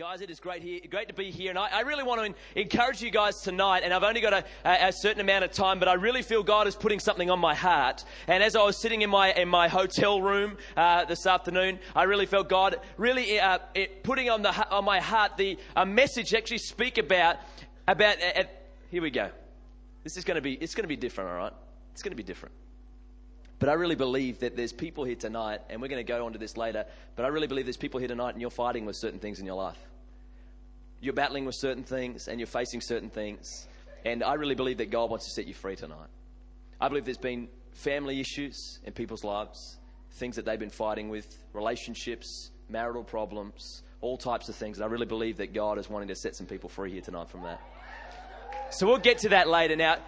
Guys, it is great here, great to be here, and I, I really want to encourage you guys tonight. And I've only got a, a, a, certain amount of time, but I really feel God is putting something on my heart. And as I was sitting in my in my hotel room uh, this afternoon, I really felt God really uh, it, putting on the on my heart the a message to actually speak about about. Uh, here we go. This is going to be it's going to be different, all right? It's going to be different. But I really believe that there's people here tonight, and we're going to go on to this later, but I really believe there's people here tonight and you're fighting with certain things in your life. You're battling with certain things and you're facing certain things. And I really believe that God wants to set you free tonight. I believe there's been family issues in people's lives, things that they've been fighting with, relationships, marital problems, all types of things. And I really believe that God is wanting to set some people free here tonight from that. So we'll get to that later. Now,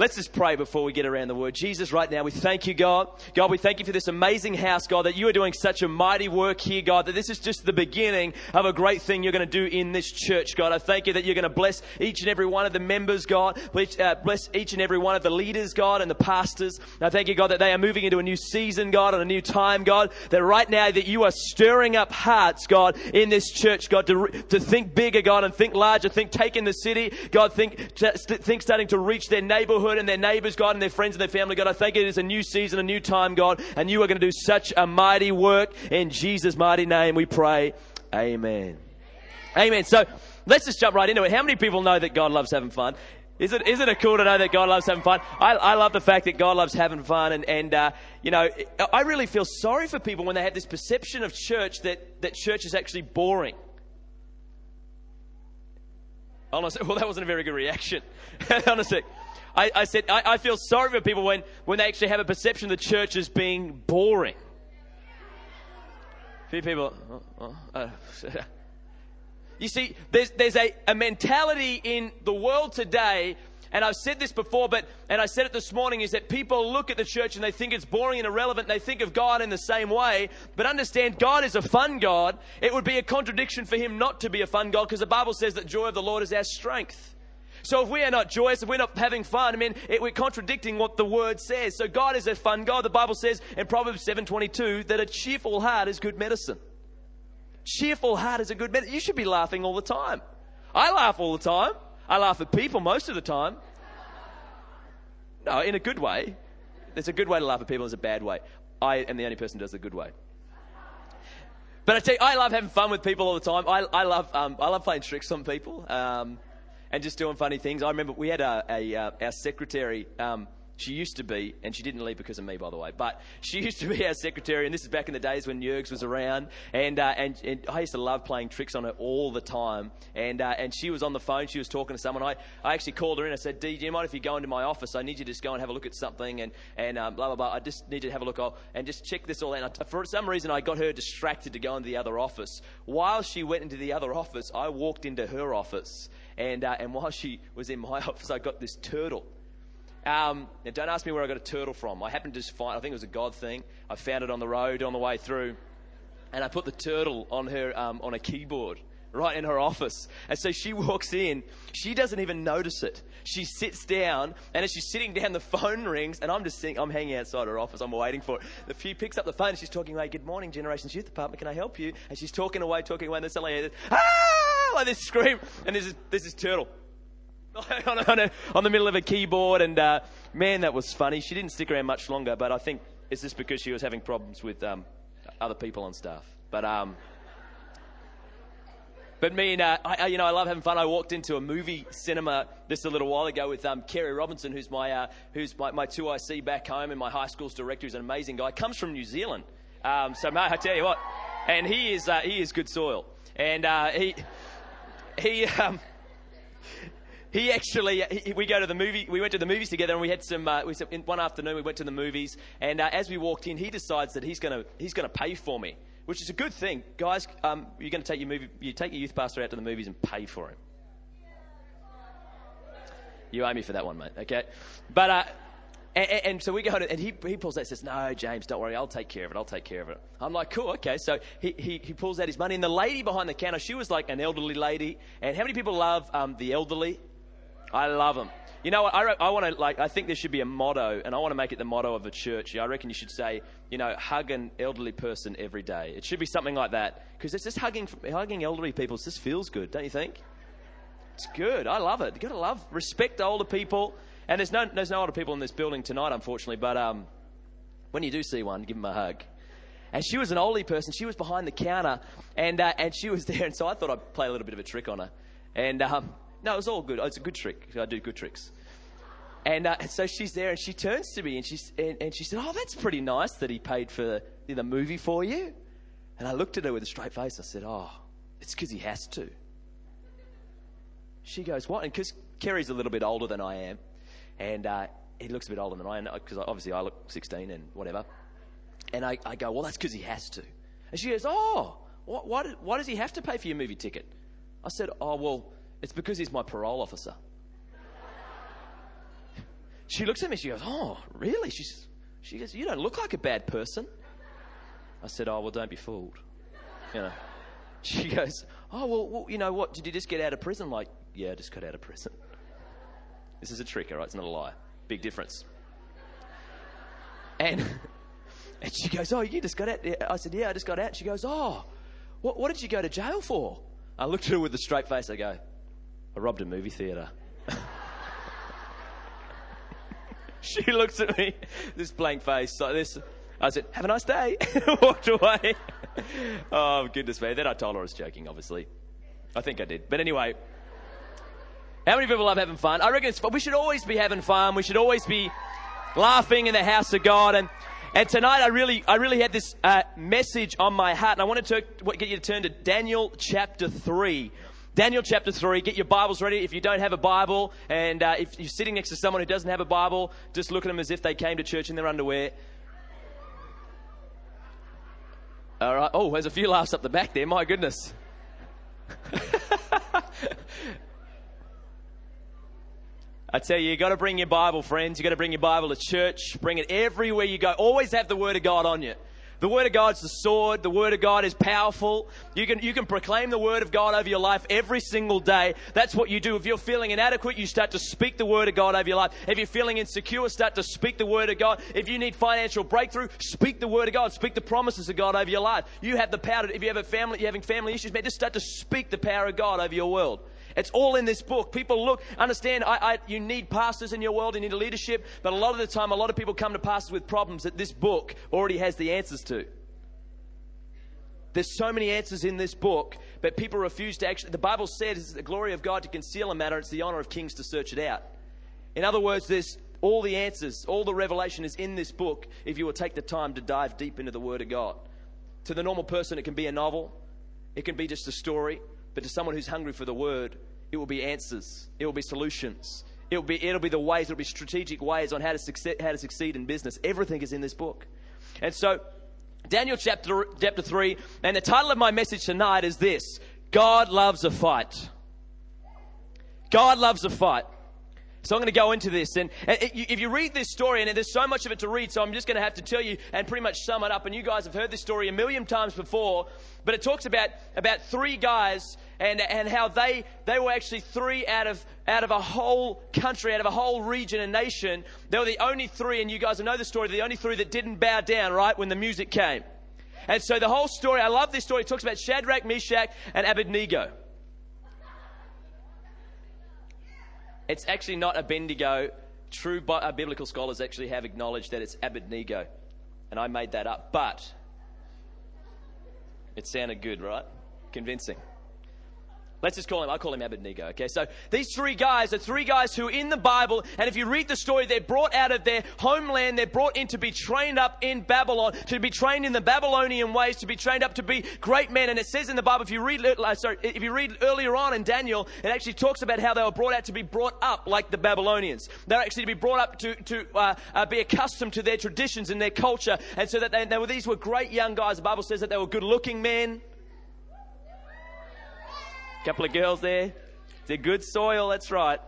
Let's just pray before we get around the word. Jesus, right now, we thank you, God. God, we thank you for this amazing house, God, that you are doing such a mighty work here, God, that this is just the beginning of a great thing you're going to do in this church, God. I thank you that you're going to bless each and every one of the members, God. Uh, bless each and every one of the leaders, God, and the pastors. I thank you, God, that they are moving into a new season, God, and a new time, God. That right now that you are stirring up hearts, God, in this church, God, to, to think bigger, God, and think larger, think taking the city, God, think, think starting to reach their neighborhood neighborhood and their neighbors, God, and their friends and their family, God. I thank you it is a new season, a new time, God, and you are going to do such a mighty work. In Jesus' mighty name we pray. Amen. Amen. So let's just jump right into it. How many people know that God loves having fun? Is it, isn't it cool to know that God loves having fun? I, I love the fact that God loves having fun. And, and uh, you know, I really feel sorry for people when they have this perception of church that, that church is actually boring. Honestly, well, that wasn't a very good reaction. Honestly. I, I said, I, I, feel sorry for people when, when they actually have a perception the church as being boring. A few people, oh, oh, uh, you see, there's, there's a, a mentality in the world today and I've said this before, but and I said it this morning is that people look at the church and they think it's boring and irrelevant. And they think of God in the same way, but understand God is a fun God. It would be a contradiction for Him not to be a fun God because the Bible says that joy of the Lord is our strength. So if we are not joyous, if we're not having fun, I mean, it, we're contradicting what the word says. So God is a fun God. The Bible says in Proverbs 7:22 that a cheerful heart is good medicine. Cheerful heart is a good medicine. You should be laughing all the time. I laugh all the time. I laugh at people most of the time. No, in a good way. There's a good way to laugh at people. There's a bad way. I am the only person who does the good way. But I tell you, I love having fun with people all the time. I, I love, um, I love playing tricks on people. Um, and just doing funny things. I remember we had a, a uh, our secretary. Um, she used to be, and she didn't leave because of me, by the way. But she used to be our secretary, and this is back in the days when Yergs was around. And, uh, and, and I used to love playing tricks on her all the time. And, uh, and she was on the phone, she was talking to someone. I, I actually called her in. I said, Dee, do you mind if you go into my office? I need you to just go and have a look at something, and, and um, blah, blah, blah. I just need you to have a look I'll, and just check this all out. For some reason, I got her distracted to go into the other office. While she went into the other office, I walked into her office and, uh, and while she was in my office, I got this turtle. Um, now don't ask me where I got a turtle from. I happened to just find, I think it was a God thing. I found it on the road on the way through. And I put the turtle on her, um, on a keyboard right in her office. And so she walks in. She doesn't even notice it. She sits down, and as she's sitting down, the phone rings, and I'm just sitting, I'm hanging outside her office. I'm waiting for it. She picks up the phone, and she's talking away, Good morning, Generations Youth Department. Can I help you? And she's talking away, talking away, and then suddenly, ah! like this scream, and there's this, there's this is turtle. on, a, on, a, on, the middle of a keyboard, and uh, man, that was funny. She didn't stick around much longer, but I think it's just because she was having problems with um, other people on staff. But um, but me and uh, I, you know, I love having fun. I walked into a movie cinema just a little while ago with um, Kerry Robinson, who's my uh, who's my, my 2IC back home, and my high school's director, who's an amazing guy. Comes from New Zealand, um, so mate, I tell you what, and he is uh, he is good soil, and uh, he he. Um, he actually, he, we go to the movie, we went to the movies together and we had some, uh, we, one afternoon we went to the movies and uh, as we walked in, he decides that he's going to, he's going to pay for me, which is a good thing. Guys, um, you're going to take your movie, you take your youth pastor out to the movies and pay for him. You owe me for that one, mate, okay? But, uh, and, and, so we go and he, he pulls out and says, No, James, don't worry, I'll take care of it. I'll take care of it. I'm like, Cool, okay. So he, he, he pulls out his money. And the lady behind the counter, she was like an elderly lady. And how many people love um, the elderly? I love them. You know what? I, I want to like. I think there should be a motto, and I want to make it the motto of a church. I reckon you should say, you know, hug an elderly person every day. It should be something like that because it's just hugging, hugging elderly people. It just feels good, don't you think? It's good. I love it. You got to love, respect older people. And there's no, there's no older people in this building tonight, unfortunately. But um, when you do see one, give them a hug. And she was an oldie person. She was behind the counter, and uh, and she was there. And so I thought I'd play a little bit of a trick on her. And um, no, it was all good. It's a good trick. I do good tricks. And uh, so she's there, and she turns to me, and, she's, and, and she said, "Oh, that's pretty nice that he paid for the, the movie for you." And I looked at her with a straight face. I said, "Oh, it's because he has to." She goes, "What?" And because Kerry's a little bit older than I am, and uh, he looks a bit older than I am, because obviously I look 16 and whatever. And I, I go, "Well, that's because he has to." And she goes, "Oh, why, why does he have to pay for your movie ticket?" I said, "Oh, well." It's because he's my parole officer. She looks at me, she goes, Oh, really? She's, she goes, You don't look like a bad person. I said, Oh, well, don't be fooled. You know. She goes, Oh, well, well, you know what? Did you just get out of prison? Like, yeah, I just got out of prison. This is a trick, all right? It's not a lie. Big difference. And, and she goes, Oh, you just got out? I said, Yeah, I just got out. She goes, Oh, what, what did you go to jail for? I looked at her with a straight face. I go, I robbed a movie theatre. she looks at me, this blank face like this. I said, "Have a nice day." Walked away. oh goodness me! Then I told her I was joking. Obviously, I think I did. But anyway, how many people love having fun? I reckon we should always be having fun. We should always be laughing in the house of God. And and tonight I really I really had this uh, message on my heart, and I wanted to get you to turn to Daniel chapter three. Daniel chapter 3. Get your Bibles ready. If you don't have a Bible, and uh, if you're sitting next to someone who doesn't have a Bible, just look at them as if they came to church in their underwear. All right. Oh, there's a few laughs up the back there. My goodness. I tell you, you got to bring your Bible, friends. You got to bring your Bible to church. Bring it everywhere you go. Always have the Word of God on you. The Word of God's the sword. The Word of God is powerful. You can, you can proclaim the Word of God over your life every single day. That's what you do. If you're feeling inadequate, you start to speak the Word of God over your life. If you're feeling insecure, start to speak the Word of God. If you need financial breakthrough, speak the Word of God. Speak the promises of God over your life. You have the power to, if you have a family, you're having family issues, man, just start to speak the power of God over your world. It's all in this book. People look, understand, I, I, you need pastors in your world, you need leadership, but a lot of the time, a lot of people come to pastors with problems that this book already has the answers to. There's so many answers in this book, but people refuse to actually. The Bible says it's the glory of God to conceal a matter, it's the honor of kings to search it out. In other words, there's all the answers, all the revelation is in this book if you will take the time to dive deep into the Word of God. To the normal person, it can be a novel, it can be just a story, but to someone who's hungry for the Word, it will be answers, it will be solutions, it will be, it'll be the ways, it'll be strategic ways on how to, succeed, how to succeed in business. Everything is in this book. And so, Daniel chapter, chapter 3, and the title of my message tonight is this God loves a fight. God loves a fight. So I'm going to go into this. And if you read this story, and there's so much of it to read, so I'm just going to have to tell you and pretty much sum it up. And you guys have heard this story a million times before, but it talks about, about three guys and, and how they, they were actually three out of, out of a whole country, out of a whole region and nation. They were the only three, and you guys know the story, the only three that didn't bow down, right, when the music came. And so the whole story, I love this story. It talks about Shadrach, Meshach, and Abednego. It's actually not Abednego. True uh, biblical scholars actually have acknowledged that it's Abednego. And I made that up. But it sounded good, right? Convincing. Let's just call him, I'll call him Abednego, okay? So these three guys are three guys who in the Bible, and if you read the story, they're brought out of their homeland, they're brought in to be trained up in Babylon, to be trained in the Babylonian ways, to be trained up to be great men. And it says in the Bible, if you read, uh, sorry, if you read earlier on in Daniel, it actually talks about how they were brought out to be brought up like the Babylonians. They're actually to be brought up to, to uh, uh, be accustomed to their traditions and their culture. And so that they, they were, these were great young guys. The Bible says that they were good looking men. Couple of girls there. They're good soil, that's right.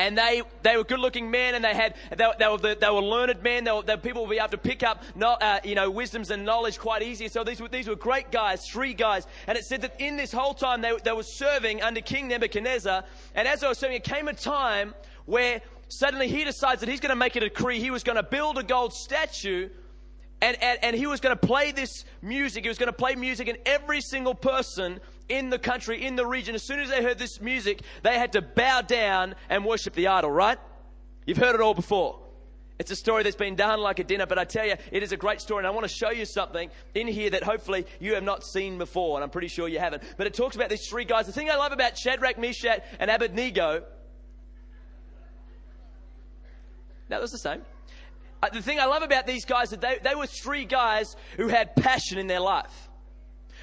and they, they were good looking men and they had, they, they were, the, they were learned men. They were, they, people would be able to pick up, uh, you know, wisdoms and knowledge quite easy. So these were, these were great guys, three guys. And it said that in this whole time they, they were serving under King Nebuchadnezzar. And as they were serving, it came a time where suddenly he decides that he's going to make a decree. He was going to build a gold statue and, and, and he was going to play this music. He was going to play music, and every single person in the country, in the region, as soon as they heard this music, they had to bow down and worship the idol, right? You've heard it all before. It's a story that's been done like a dinner, but I tell you, it is a great story. And I want to show you something in here that hopefully you have not seen before, and I'm pretty sure you haven't. But it talks about these three guys. The thing I love about Shadrach, Meshach, and Abednego, that was the same. Uh, the thing I love about these guys is that they, they were three guys who had passion in their life.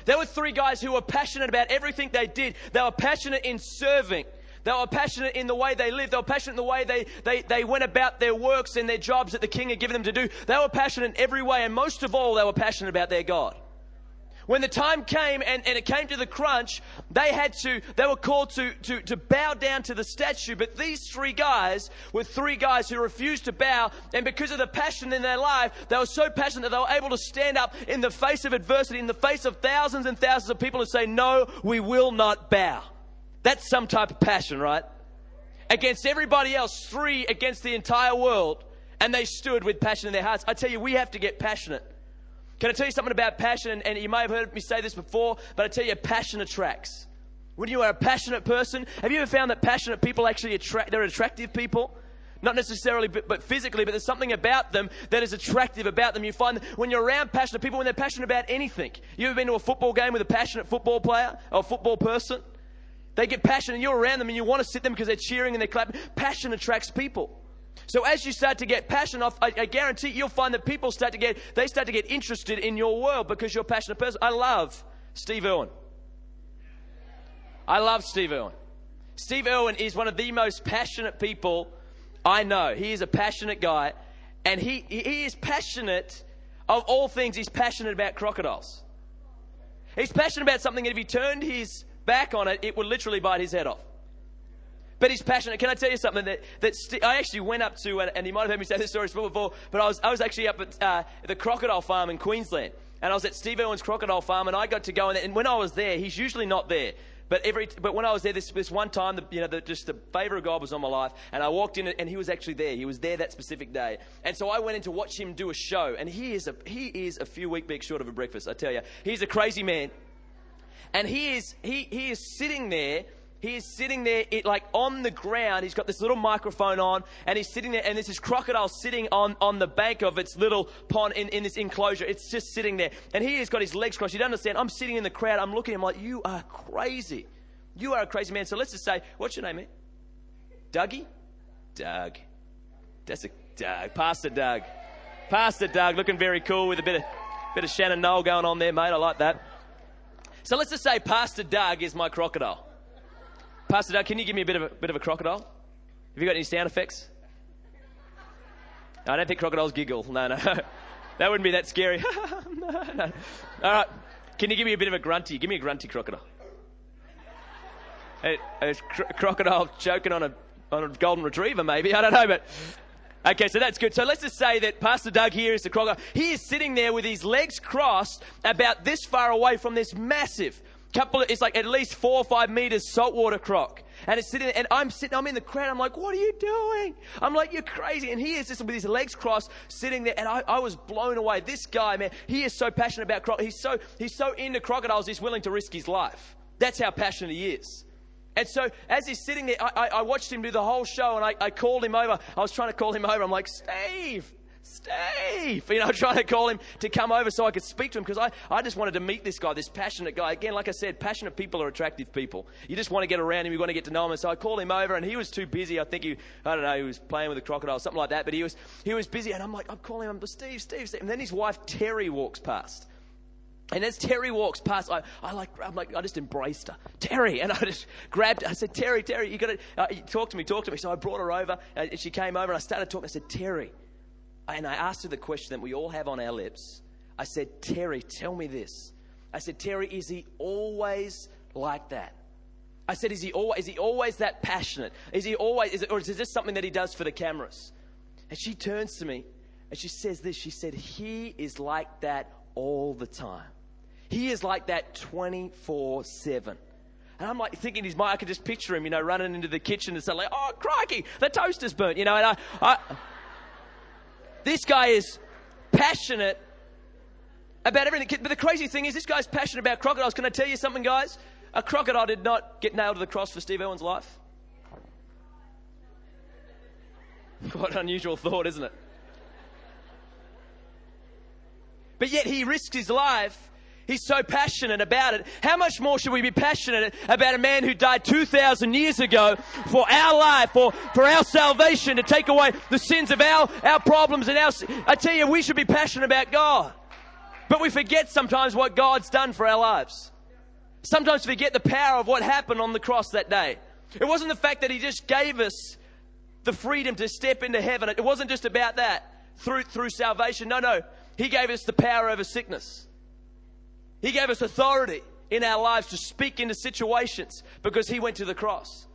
They were three guys who were passionate about everything they did. They were passionate in serving. They were passionate in the way they lived. They were passionate in the way they, they, they went about their works and their jobs that the king had given them to do. They were passionate in every way, and most of all, they were passionate about their God. When the time came and, and it came to the crunch, they had to, they were called to, to, to bow down to the statue. But these three guys were three guys who refused to bow. And because of the passion in their life, they were so passionate that they were able to stand up in the face of adversity, in the face of thousands and thousands of people and say, no, we will not bow. That's some type of passion, right? Against everybody else, three against the entire world. And they stood with passion in their hearts. I tell you, we have to get passionate. Can I tell you something about passion? And, and you may have heard me say this before, but I tell you, passion attracts. When you are a passionate person, have you ever found that passionate people actually attract, they're attractive people? Not necessarily, but, but physically, but there's something about them that is attractive about them. You find when you're around passionate people, when they're passionate about anything. You ever been to a football game with a passionate football player or football person? They get passionate and you're around them and you want to sit them because they're cheering and they're clapping. Passion attracts people. So as you start to get passionate, off, I, I guarantee you'll find that people start to get, they start to get interested in your world because you're a passionate person. I love Steve Irwin. I love Steve Irwin. Steve Irwin is one of the most passionate people I know. He is a passionate guy, and he, he is passionate of all things. He's passionate about crocodiles. He's passionate about something, and if he turned his back on it, it would literally bite his head off. But he's passionate. Can I tell you something that, that st- I actually went up to, and, and you might have heard me say this story before, but I was, I was actually up at uh, the crocodile farm in Queensland. And I was at Steve Irwin's crocodile farm, and I got to go in there. And when I was there, he's usually not there. But every, but when I was there, this, this one time, the, you know, the, just the favor of God was on my life, and I walked in, and he was actually there. He was there that specific day, and so I went in to watch him do a show. And he is a he is a few Weet-Bix short of a breakfast. I tell you, he's a crazy man, and he is he he is sitting there he is sitting there, it, like on the ground. He's got this little microphone on, and he's sitting there, and there's this crocodile sitting on, on the bank of its little pond in, in this enclosure. It's just sitting there. And he has got his legs crossed. You don't understand. I'm sitting in the crowd. I'm looking at him like, You are crazy. You are a crazy man. So let's just say, What's your name, man? Dougie? Doug. That's a Doug. Pastor Doug. Pastor Doug, looking very cool with a bit of, bit of Shannon Noll going on there, mate. I like that. So let's just say Pastor Doug is my crocodile. Pastor Doug, can you give me a bit of a bit of a crocodile? Have you got any sound effects? No, I don't think crocodiles giggle. No, no. that wouldn't be that scary. no, no. All right. Can you give me a bit of a grunty? Give me a grunty crocodile. A, a cr- crocodile choking on a, on a golden retriever, maybe. I don't know, but. Okay, so that's good. So let's just say that Pastor Doug here is the crocodile. He is sitting there with his legs crossed about this far away from this massive couple of, it's like at least four or five meters saltwater croc. And it's sitting, and I'm sitting, I'm in the crowd. I'm like, what are you doing? I'm like, you're crazy. And he is just with his legs crossed, sitting there. And I, I was blown away. This guy, man, he is so passionate about croc. He's so, he's so into crocodiles, he's willing to risk his life. That's how passionate he is. And so as he's sitting there, I, I, I watched him do the whole show and I, I called him over. I was trying to call him over. I'm like, Steve, Steve, you know, trying to call him to come over so I could speak to him because I, I just wanted to meet this guy, this passionate guy. Again, like I said, passionate people are attractive people. You just want to get around him, you want to get to know him. And so I called him over and he was too busy. I think he, I don't know, he was playing with a crocodile, something like that. But he was, he was busy. And I'm like, I'm calling him, Steve, Steve, Steve. And then his wife, Terri, walks past. And as Terri walks past, I, I like, I'm like, I just embraced her. Terri. And I just grabbed her. I said, Terri, Terri, you got to, uh, talk to me, talk to me. So I brought her over and she came over and I started talking. I said, Terri, and I asked her the question that we all have on our lips. I said, Terri, tell me this. I said, Terri, is he always like that? I said, is he always, is he always that passionate? Is he always, is it, or is this something that he does for the cameras? And she turns to me and she says this. She said, he is like that all the time. He is like that 24 7. And I'm like thinking he's my, I could just picture him, you know, running into the kitchen and saying, like, oh, crikey, the toaster's burnt, you know. And I, I, this guy is passionate about everything. But the crazy thing is, this guy's passionate about crocodiles. Can I tell you something, guys? A crocodile did not get nailed to the cross for Steve Irwin's life. Quite an unusual thought, isn't it? But yet he risked his life He's so passionate about it. How much more should we be passionate about a man who died 2,000 years ago for our life, for, for our salvation, to take away the sins of our, our problems and our, I tell you, we should be passionate about God. But we forget sometimes what God's done for our lives. Sometimes forget the power of what happened on the cross that day. It wasn't the fact that He just gave us the freedom to step into heaven. It wasn't just about that through, through salvation. No, no. He gave us the power over sickness. He gave us authority in our lives to speak into situations because He went to the cross.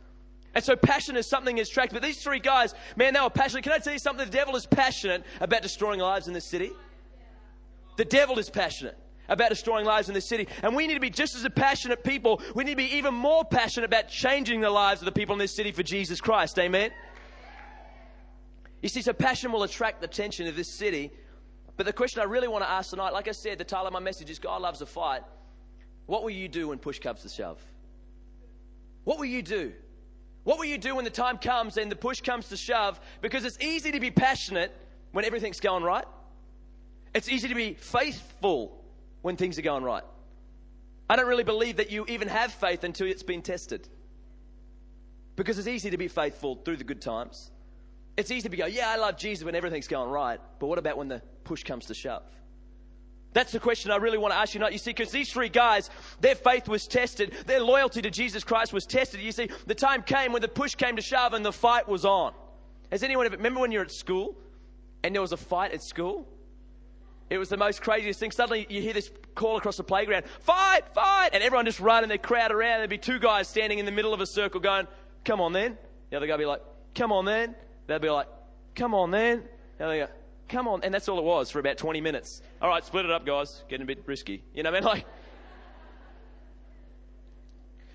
And so passion is something that's attractive. But these three guys, man, they were passionate. Can I tell you something? The devil is passionate about destroying lives in this city. The devil is passionate about destroying lives in this city. And we need to be just as a passionate people. We need to be even more passionate about changing the lives of the people in this city for Jesus Christ. Amen? You see, so passion will attract the attention of this city but the question I really want to ask tonight, like I said, the title of my message is God loves a fight. What will you do when push comes to shove? What will you do? What will you do when the time comes and the push comes to shove? Because it's easy to be passionate when everything's going right. It's easy to be faithful when things are going right. I don't really believe that you even have faith until it's been tested. Because it's easy to be faithful through the good times. It's easy to be go, yeah, I love Jesus when everything's going right. But what about when the push comes to shove? That's the question I really want to ask you tonight. You see, because these three guys, their faith was tested, their loyalty to Jesus Christ was tested. You see, the time came when the push came to shove and the fight was on. Has anyone ever, remember when you're at school and there was a fight at school? It was the most craziest thing. Suddenly you hear this call across the playground, fight, fight, and everyone just run and they crowd around. There'd be two guys standing in the middle of a circle going, come on then. The other guy would be like, come on then. They'd be like, come on then. And they go, come on. And that's all it was for about 20 minutes. All right, split it up, guys. Getting a bit risky. You know what I mean? Like,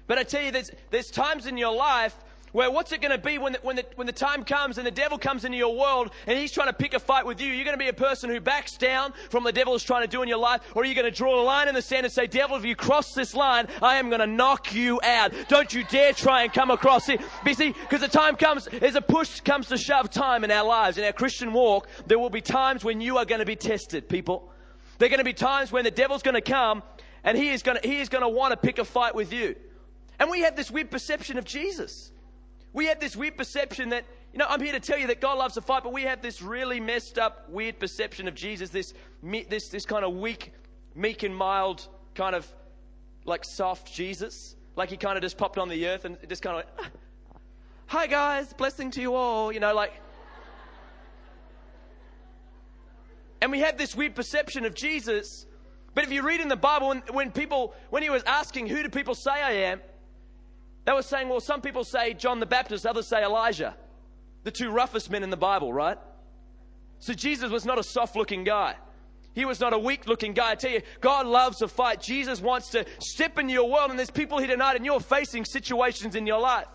but I tell you, there's, there's times in your life where what's it going to be when the, when, the, when the time comes and the devil comes into your world and he's trying to pick a fight with you? You're going to be a person who backs down from the devil is trying to do in your life, or are you going to draw a line in the sand and say, Devil, if you cross this line, I am going to knock you out. Don't you dare try and come across it. Because the time comes, as a push comes to shove time in our lives, in our Christian walk, there will be times when you are going to be tested, people. There are going to be times when the devil's going to come and he is going to, he is going to want to pick a fight with you. And we have this weird perception of Jesus. We have this weird perception that, you know, I'm here to tell you that God loves to fight, but we have this really messed up, weird perception of Jesus, this, this, this kind of weak, meek and mild, kind of like soft Jesus. Like he kind of just popped on the earth and just kind of like, hi guys, blessing to you all, you know, like. And we have this weird perception of Jesus. But if you read in the Bible, when, when people, when he was asking, who do people say I am? They were saying, well, some people say John the Baptist, others say Elijah. The two roughest men in the Bible, right? So Jesus was not a soft looking guy. He was not a weak looking guy. I tell you, God loves to fight. Jesus wants to step into your world, and there's people here tonight, and you're facing situations in your life.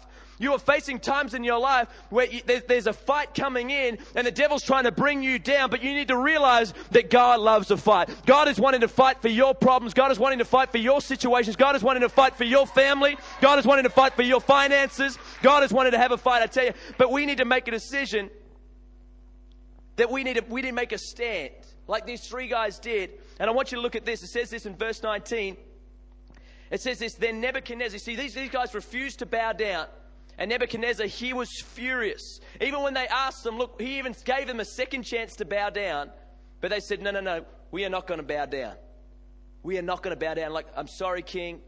You are facing times in your life where you, there's, there's a fight coming in and the devil's trying to bring you down, but you need to realize that God loves to fight. God is wanting to fight for your problems. God is wanting to fight for your situations. God is wanting to fight for your family. God is wanting to fight for your finances. God is wanting to have a fight, I tell you. But we need to make a decision that we need to, we need to make a stand like these three guys did. And I want you to look at this. It says this in verse 19. It says this, then Nebuchadnezzar, see, these, these guys refused to bow down. And Nebuchadnezzar, he was furious. Even when they asked him, look, he even gave them a second chance to bow down. But they said, no, no, no, we are not going to bow down. We are not going to bow down. Like, I'm sorry, king,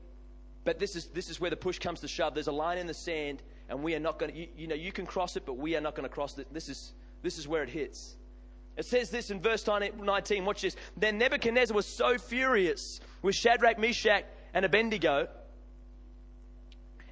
but this is, this is where the push comes to shove. There's a line in the sand, and we are not going to, you, you know, you can cross it, but we are not going to cross it. This is, this is where it hits. It says this in verse 19. Watch this. Then Nebuchadnezzar was so furious with Shadrach, Meshach, and Abednego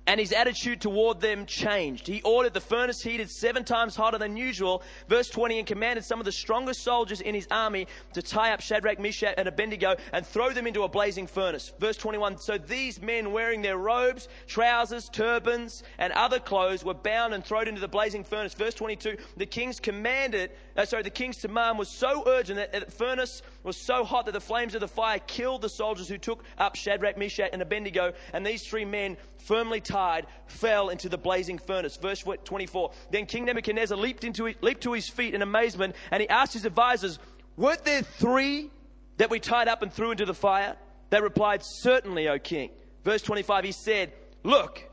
and his attitude toward them changed. He ordered the furnace heated seven times hotter than usual. Verse 20, and commanded some of the strongest soldiers in his army to tie up Shadrach, Meshach, and Abednego and throw them into a blazing furnace. Verse 21, so these men wearing their robes, trousers, turbans, and other clothes were bound and thrown into the blazing furnace. Verse 22, the king's commanded, uh, sorry, the king's command was so urgent that the furnace was so hot that the flames of the fire killed the soldiers who took up Shadrach, Meshach, and Abednego, and these three men firmly tied, fell into the blazing furnace. Verse 24. Then King Nebuchadnezzar leaped, into, leaped to his feet in amazement and he asked his advisors, Weren't there three that we tied up and threw into the fire? They replied, Certainly, O king. Verse 25, he said, Look,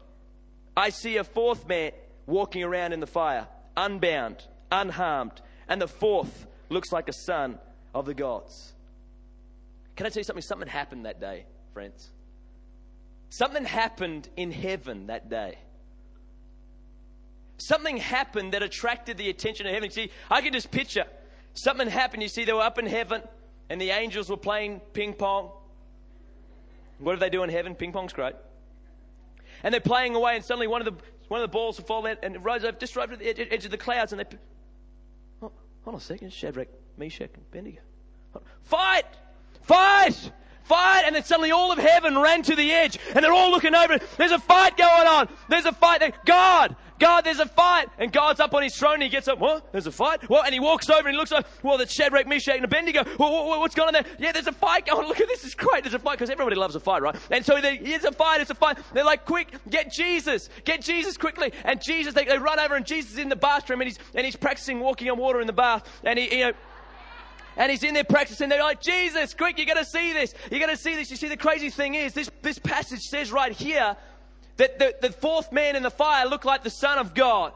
I see a fourth man walking around in the fire, unbound, unharmed, and the fourth looks like a son of the gods. Can I tell you something? Something happened that day, friends. Something happened in heaven that day. Something happened that attracted the attention of heaven. See, I can just picture something happened. You see, they were up in heaven and the angels were playing ping pong. What do they do in heaven? Ping pong's great. And they're playing away, and suddenly one of the one of the balls will fall out and it rose over, just right the edge, edge of the clouds, and they. Hold on a second, Shadrach, Meshach, and Abednego. Fight! Fight! fight, and then suddenly all of heaven ran to the edge, and they're all looking over. There's a fight going on. There's a fight. God, God, there's a fight. And God's up on his throne, and he gets up. What? There's a fight? What? And he walks over and he looks over. Well, that's Shadrach, Meshach, and Abednego. what's going on there? Yeah, there's a fight going. Look at this. It's great. There's a fight because everybody loves a fight, right? And so there's a fight. It's a fight. They're like, quick, get Jesus. Get Jesus quickly. And Jesus, they, they run over, and Jesus is in the bathroom, and he's, and he's practicing walking on water in the bath. And he, you know, and he's in there practicing. They're like, Jesus, quick, you're going to see this. You're going to see this. You see, the crazy thing is, this, this passage says right here that the, the fourth man in the fire looked like the Son of God.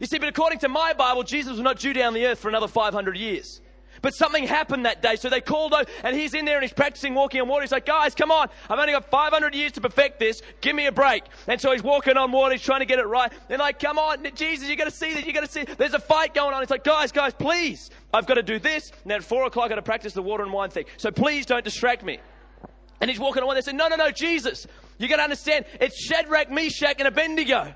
You see, but according to my Bible, Jesus was not due down the earth for another 500 years. But something happened that day. So they called out, and he's in there and he's practicing walking on water. He's like, guys, come on. I've only got 500 years to perfect this. Give me a break. And so he's walking on water. He's trying to get it right. They're like, come on, Jesus, you got to see this. You got to see. There's a fight going on. He's like, guys, guys, please. I've got to do this. And at four o'clock, I've got to practice the water and wine thing. So please don't distract me. And he's walking on. They said, no, no, no, Jesus. You got to understand. It's Shadrach, Meshach, and Abednego.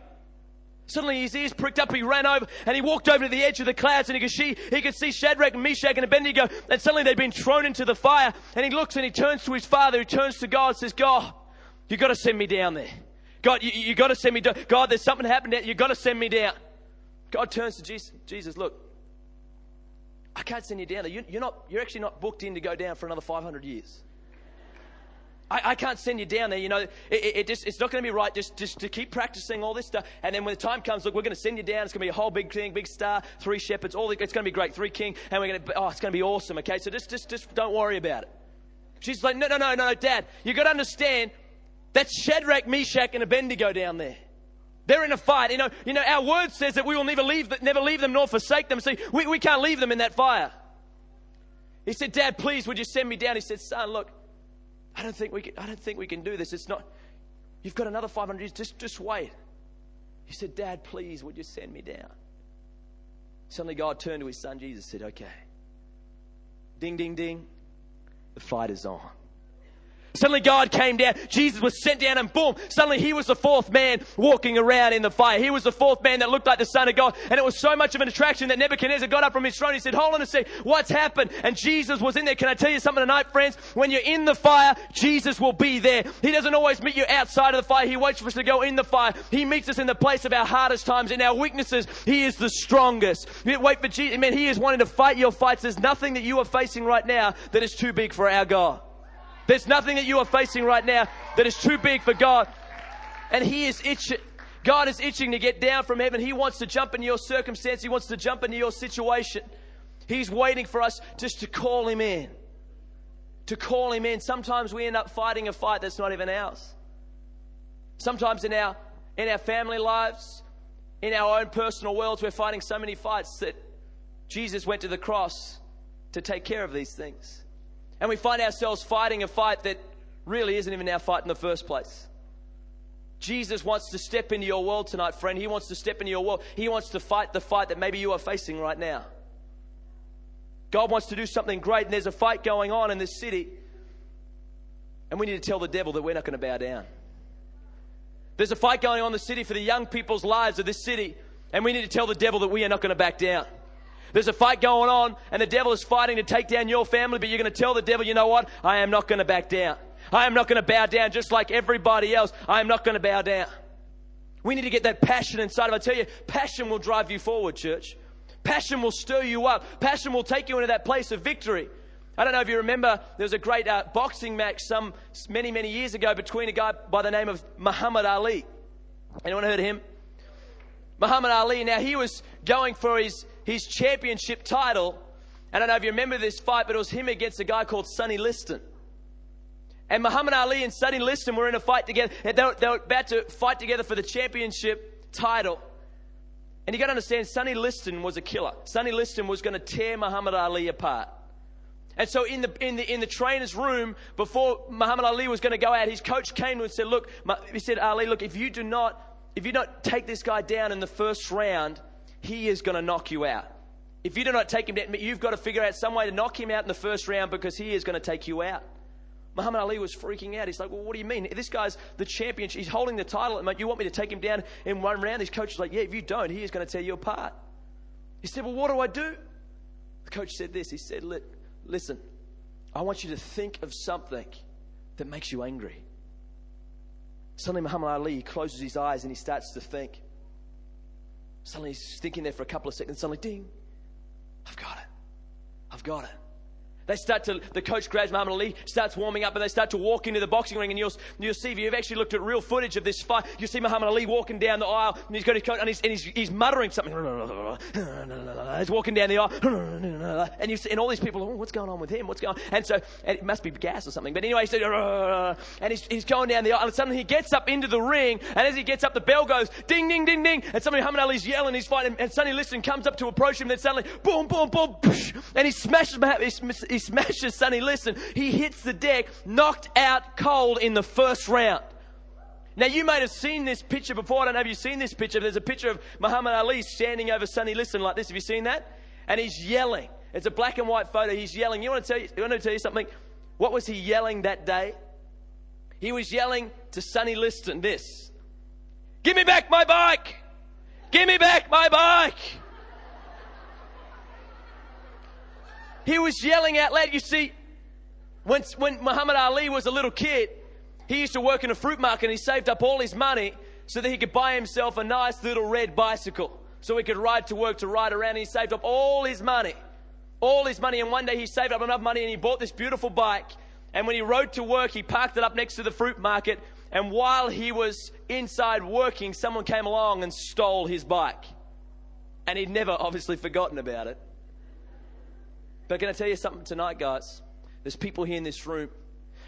Suddenly his ears pricked up, he ran over and he walked over to the edge of the clouds and he could see, he could see Shadrach Meshach and Abednego and suddenly they'd been thrown into the fire and he looks and he turns to his father, who turns to God and says, God, you got to send me down there. God, you, you got to send me down. God, there's something happened there. You got to send me down. God turns to Jesus, Jesus, look, I can't send you down there. You, you're, not, you're actually not booked in to go down for another 500 years. I, I, can't send you down there. You know, it, it, just, it's not going to be right just, just to keep practicing all this stuff. And then when the time comes, look, we're going to send you down. It's going to be a whole big thing, big star, three shepherds, all the, it's going to be great, three king, and we're going to, oh, it's going to be awesome. Okay, so just, just, just don't worry about it. She's like, no, no, no, no, Dad, you got to understand that's Shadrach, Meshach, and Abednego down there. They're in a fight. You know, you know, our word says that we will never leave, never leave them nor forsake them. See, we, we can't leave them in that fire. He said, Dad, please, would you send me down? He said, Son, look, I don't think we can, I don't think we can do this. It's not, you've got another 500 years. Just, just wait. He said, Dad, please, would you send me down? Suddenly God turned to his son Jesus and said, Okay. Ding, ding, ding. The fight is on. Suddenly God came down. Jesus was sent down and boom, suddenly he was the fourth man walking around in the fire. He was the fourth man that looked like the son of God. And it was so much of an attraction that Nebuchadnezzar got up from his throne. He said, hold on a sec. What's happened? And Jesus was in there. Can I tell you something tonight, friends? When you're in the fire, Jesus will be there. He doesn't always meet you outside of the fire. He waits for us to go in the fire. He meets us in the place of our hardest times, in our weaknesses. He is the strongest. Wait for Jesus. Man, he is wanting to fight your fights. There's nothing that you are facing right now that is too big for our God. There's nothing that you are facing right now that is too big for God. And He is itching. God is itching to get down from heaven. He wants to jump into your circumstance. He wants to jump into your situation. He's waiting for us just to call Him in. To call Him in. Sometimes we end up fighting a fight that's not even ours. Sometimes in our, in our family lives, in our own personal worlds, we're fighting so many fights that Jesus went to the cross to take care of these things. And we find ourselves fighting a fight that really isn't even our fight in the first place. Jesus wants to step into your world tonight, friend. He wants to step into your world. He wants to fight the fight that maybe you are facing right now. God wants to do something great, and there's a fight going on in this city. And we need to tell the devil that we're not going to bow down. There's a fight going on in the city for the young people's lives of this city. And we need to tell the devil that we are not going to back down. There's a fight going on, and the devil is fighting to take down your family, but you're going to tell the devil, you know what? I am not going to back down. I am not going to bow down just like everybody else. I am not going to bow down. We need to get that passion inside of. I tell you, passion will drive you forward, church. Passion will stir you up. Passion will take you into that place of victory. I don't know if you remember, there was a great uh, boxing match some many, many years ago between a guy by the name of Muhammad Ali. Anyone heard of him? Muhammad Ali. Now he was going for his his championship title. I don't know if you remember this fight, but it was him against a guy called Sonny Liston. And Muhammad Ali and Sonny Liston were in a fight together. They were, they were about to fight together for the championship title. And you got to understand, Sonny Liston was a killer. Sonny Liston was going to tear Muhammad Ali apart. And so in the, in the, in the trainer's room, before Muhammad Ali was going to go out, his coach came to him and said, look, he said, Ali, look, if you do not, if you don't take this guy down in the first round, he is going to knock you out. If you do not take him down, you've got to figure out some way to knock him out in the first round because he is going to take you out. Muhammad Ali was freaking out. He's like, Well, what do you mean? This guy's the champion. He's holding the title. You want me to take him down in one round? His coach is like, Yeah, if you don't, he is going to tear you apart. He said, Well, what do I do? The coach said this. He said, Listen, I want you to think of something that makes you angry. Suddenly, Muhammad Ali closes his eyes and he starts to think. Suddenly he's thinking there for a couple of seconds. Suddenly, ding, I've got it. I've got it. They start to, the coach grabs Muhammad Ali, starts warming up, and they start to walk into the boxing ring. And you'll, you'll see, if you've actually looked at real footage of this fight, you'll see Muhammad Ali walking down the aisle, and he's got his coat, and he's, and he's, he's muttering something. He's walking down the aisle, and, you see, and all these people, oh, what's going on with him? What's going on? And so, and it must be gas or something. But anyway, he and he's, he's going down the aisle, and suddenly he gets up into the ring, and as he gets up, the bell goes ding, ding, ding, ding, and suddenly Muhammad Ali's yelling, he's fighting, and Sonny Liston comes up to approach him, and then suddenly, boom, boom, boom, and he smashes, he smashes Sonny Liston, he hits the deck, knocked out cold in the first round. Now, you may have seen this picture before. I don't know if you've seen this picture. There's a picture of Muhammad Ali standing over Sonny Liston like this. Have you seen that? And he's yelling. It's a black and white photo. He's yelling. You want to tell you, you want to tell you something? What was he yelling that day? He was yelling to Sonny Liston this Give me back my bike! Give me back my bike! He was yelling out loud. You see, when, when Muhammad Ali was a little kid, he used to work in a fruit market and he saved up all his money so that he could buy himself a nice little red bicycle so he could ride to work to ride around. And he saved up all his money, all his money. And one day he saved up enough money and he bought this beautiful bike. And when he rode to work, he parked it up next to the fruit market. And while he was inside working, someone came along and stole his bike. And he'd never obviously forgotten about it. But can I tell you something tonight, guys? There's people here in this room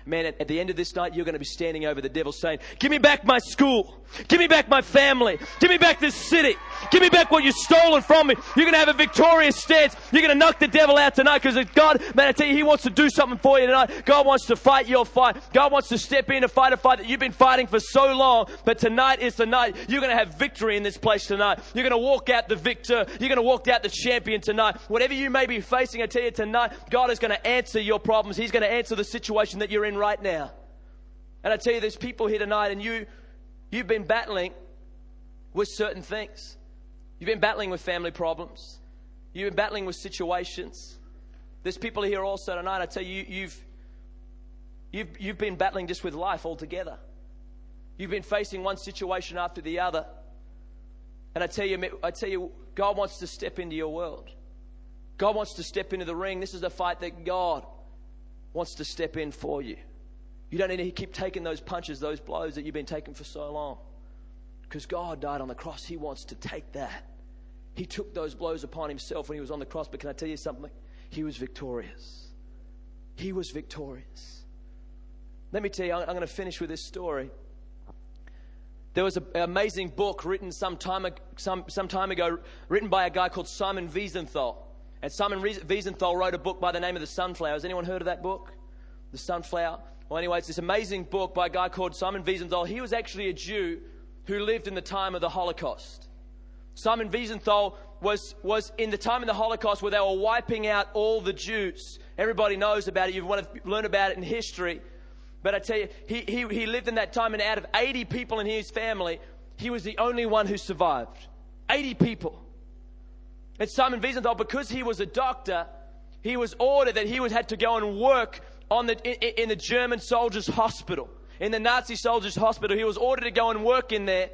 man, at, at, the end of this night, you're going to be standing over the devil saying, Give me back my school. Give me back my family. Give me back this city. Give me back what you've stolen from me. You're going to have a victorious stance. You're going to knock the devil out tonight because God, man, I tell you, He wants to do something for you tonight. God wants to fight your fight. God wants to step in and fight a fight that you've been fighting for so long. But tonight is the night you're going to have victory in this place tonight. You're going to walk out the victor. You're going to walk out the champion tonight. Whatever you may be facing, I tell you tonight, God is going to answer your problems. He's going to answer the situation that you're in right now. And I tell you, there's people here tonight, and you, you've been battling with certain things. You've been battling with family problems. You've been battling with situations. There's people here also tonight. I tell you, you've, you've, you've been battling just with life altogether. You've been facing one situation after the other. And I tell you, I tell you, God wants to step into your world. God wants to step into the ring. This is a fight that God wants to step in for you. You don't need to keep taking those punches, those blows that you've been taking for so long. Because God died on the cross. He wants to take that. He took those blows upon himself when he was on the cross. But can I tell you something? He was victorious. He was victorious. Let me tell you, I'm going to finish with this story. There was an amazing book written some time, some, some time ago, written by a guy called Simon Wiesenthal. And Simon Wiesenthal wrote a book by the name of The Sunflower. Has anyone heard of that book? The Sunflower. Well, anyway, it's this amazing book by a guy called Simon Wiesenthal. He was actually a Jew who lived in the time of the Holocaust. Simon Wiesenthal was, was in the time of the Holocaust where they were wiping out all the Jews. Everybody knows about it. You want to learn about it in history. But I tell you, he, he, he lived in that time, and out of 80 people in his family, he was the only one who survived. 80 people. And Simon Wiesenthal, because he was a doctor, he was ordered that he would had to go and work on the, in, in the German soldiers' hospital. In the Nazi soldiers' hospital. He was ordered to go and work in there.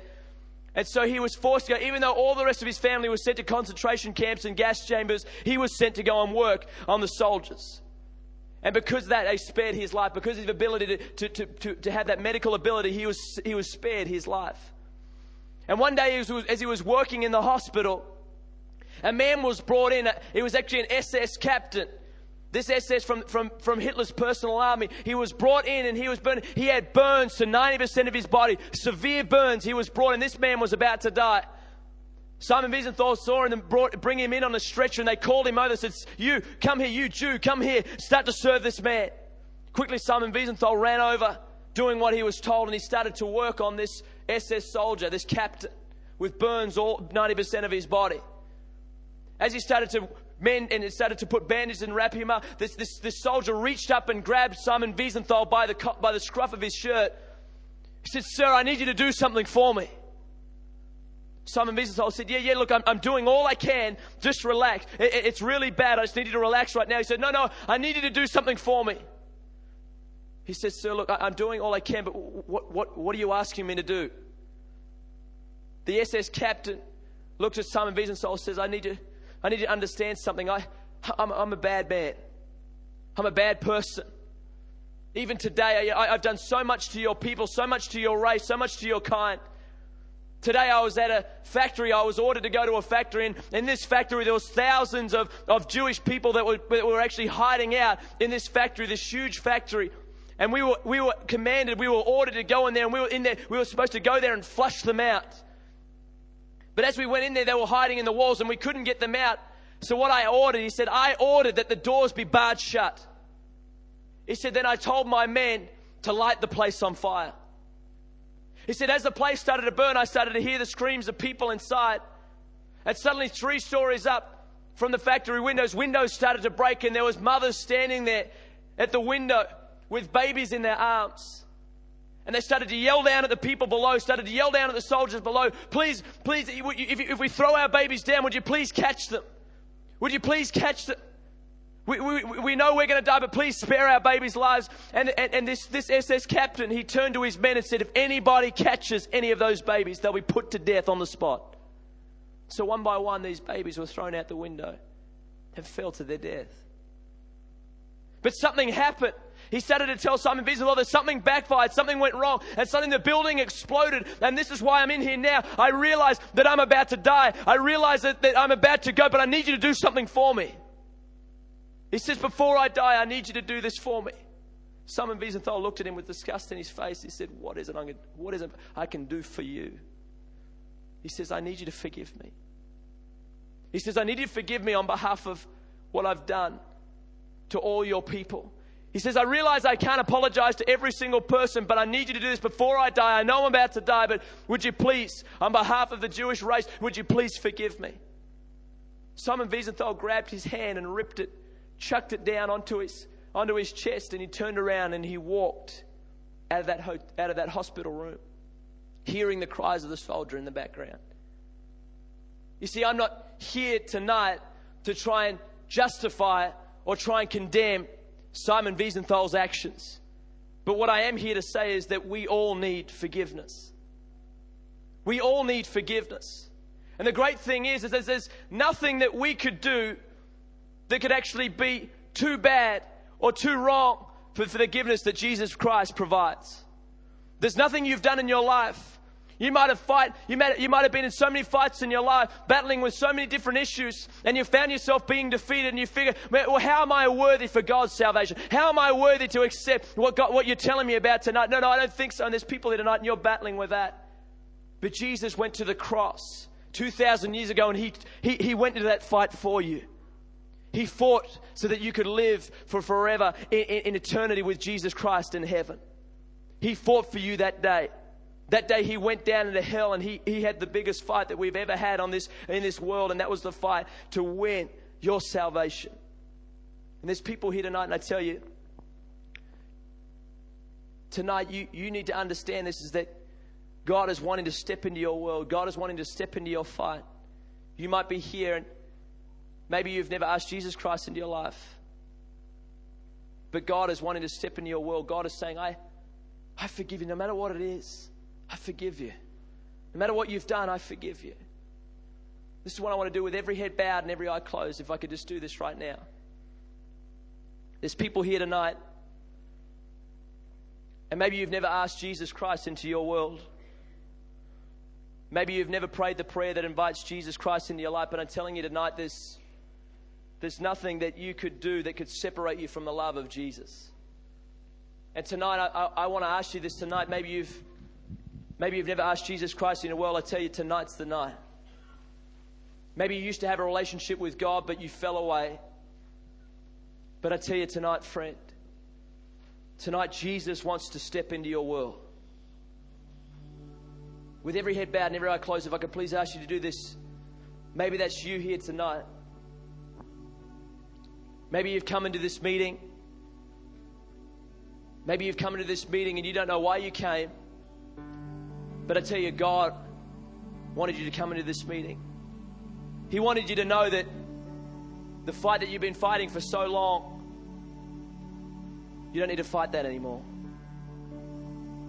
And so he was forced to go, even though all the rest of his family was sent to concentration camps and gas chambers, he was sent to go and work on the soldiers. And because that, they spared his life. Because of his ability to, to, to, to, to have that medical ability, he was, he was spared his life. And one day, as he was working in the hospital, a man was brought in. He was actually an SS captain. This SS from, from, from Hitler's personal army. He was brought in and he was burned. He had burns to 90% of his body, severe burns. He was brought in. This man was about to die. Simon Wiesenthal saw him and brought, bring him in on a stretcher and they called him over and said, You, come here, you Jew, come here, start to serve this man. Quickly, Simon Wiesenthal ran over, doing what he was told, and he started to work on this SS soldier, this captain, with burns all 90% of his body. As he started to mend and started to put bandages and wrap him up, this, this, this soldier reached up and grabbed Simon Wiesenthal by the, by the scruff of his shirt. He said, Sir, I need you to do something for me. Simon Wiesenthal said, Yeah, yeah, look, I'm, I'm doing all I can. Just relax. It, it, it's really bad. I just need you to relax right now. He said, No, no, I need you to do something for me. He said, Sir, look, I, am doing all I can, but what, what, what are you asking me to do? The SS captain looked at Simon Wiesenthal and says, I need to, I need to understand something. I, I'm, I'm a bad man. I'm a bad person. Even today, I, I've done so much to your people, so much to your race, so much to your kind. Today I was at a factory. I was ordered to go to a factory. And in this factory, there was thousands of, of Jewish people that were, that were actually hiding out in this factory, this huge factory. And we were, we were commanded, we were ordered to go in there, and we were in there, we were supposed to go there and flush them out. But as we went in there, they were hiding in the walls and we couldn't get them out. So what I ordered, he said, I ordered that the doors be barred shut. He said, then I told my men to light the place on fire. He said, as the place started to burn, I started to hear the screams of people inside. And suddenly, three stories up from the factory windows, windows started to break, and there was mothers standing there at the window with babies in their arms. And they started to yell down at the people below, started to yell down at the soldiers below, please, please, if, we throw our babies down, would you please catch them? Would you please catch them? We, we, we know we're going to die, but please spare our babies' lives. And, and, and this, this SS captain, he turned to his men and said, if anybody catches any of those babies, they'll be put to death on the spot. So one by one, these babies were thrown out the window and fell to their death. But something happened. He started to tell Simon Wiesenthal that something backfired, something went wrong, and suddenly the building exploded. And this is why I'm in here now. I realize that I'm about to die. I realize that, that I'm about to go, but I need you to do something for me. He says, Before I die, I need you to do this for me. Simon Wiesenthal looked at him with disgust in his face. He said, What is it, I'm what is it I can do for you? He says, I need you to forgive me. He says, I need you to forgive me on behalf of what I've done to all your people. He says, I realize I can't apologize to every single person, but I need you to do this before I die. I know I'm about to die, but would you please, on behalf of the Jewish race, would you please forgive me? Simon Wiesenthal grabbed his hand and ripped it, chucked it down onto his, onto his chest, and he turned around and he walked out of, that ho- out of that hospital room, hearing the cries of the soldier in the background. You see, I'm not here tonight to try and justify or try and condemn Simon Wiesenthal's actions. But what I am here to say is that we all need forgiveness. We all need forgiveness. And the great thing is, is there's nothing that we could do that could actually be too bad or too wrong for the forgiveness that Jesus Christ provides. There's nothing you've done in your life you might have fight, you might, you might have been in so many fights in your life, battling with so many different issues, and you found yourself being defeated, and you figure, well, how am I worthy for God's salvation? How am I worthy to accept what, God, what you're telling me about tonight? No, no, I don't think so. And there's people here tonight, and you're battling with that. But Jesus went to the cross 2,000 years ago, and he, he, he went into that fight for you. He fought so that you could live for forever in, in, in eternity with Jesus Christ in heaven. He fought for you that day. That day he went down into hell and he, he had the biggest fight that we've ever had on this, in this world, and that was the fight to win your salvation. And there's people here tonight, and I tell you, tonight you, you need to understand this is that God is wanting to step into your world. God is wanting to step into your fight. You might be here and maybe you've never asked Jesus Christ into your life. But God is wanting to step into your world. God is saying, I, I forgive you no matter what it is. I forgive you. No matter what you've done, I forgive you. This is what I want to do with every head bowed and every eye closed, if I could just do this right now. There's people here tonight, and maybe you've never asked Jesus Christ into your world. Maybe you've never prayed the prayer that invites Jesus Christ into your life, but I'm telling you tonight, there's, there's nothing that you could do that could separate you from the love of Jesus. And tonight, I, I, I want to ask you this tonight. Maybe you've, maybe you've never asked Jesus Christ in your world. I tell you, tonight's the night. Maybe you used to have a relationship with God, but you fell away. But I tell you tonight, friend, tonight Jesus wants to step into your world. With every head bowed and every eye closed, if I could please ask you to do this. Maybe that's you here tonight. Maybe you've come into this meeting. Maybe you've come into this meeting and you don't know why you came. But I tell you, God wanted you to come into this meeting. He wanted you to know that the fight that you've been fighting for so long, you don't need to fight that anymore.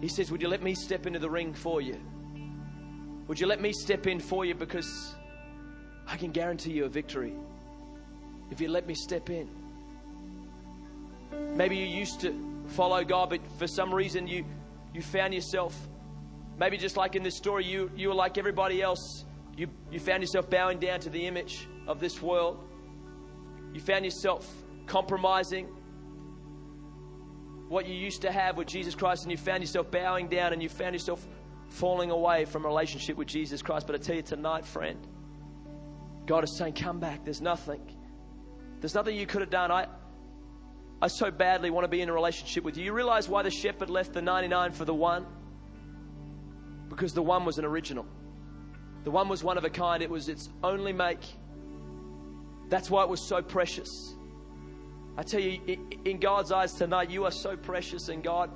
He says, Would you let me step into the ring for you? Would you let me step in for you because I can guarantee you a victory if you let me step in? Maybe you used to follow God, but for some reason you, you found yourself, maybe just like in this story, you, you were like everybody else you, you found yourself bowing down to the image of this world. You found yourself compromising what you used to have with Jesus Christ, and you found yourself bowing down and you found yourself falling away from a relationship with Jesus Christ. But I tell you tonight, friend, God is saying, Come back. There's nothing. There's nothing you could have done. I, I so badly want to be in a relationship with you. You realize why the shepherd left the 99 for the one? Because the one was an original. The one was one of a kind, it was its only make. That's why it was so precious. I tell you, in God's eyes tonight, you are so precious, and God,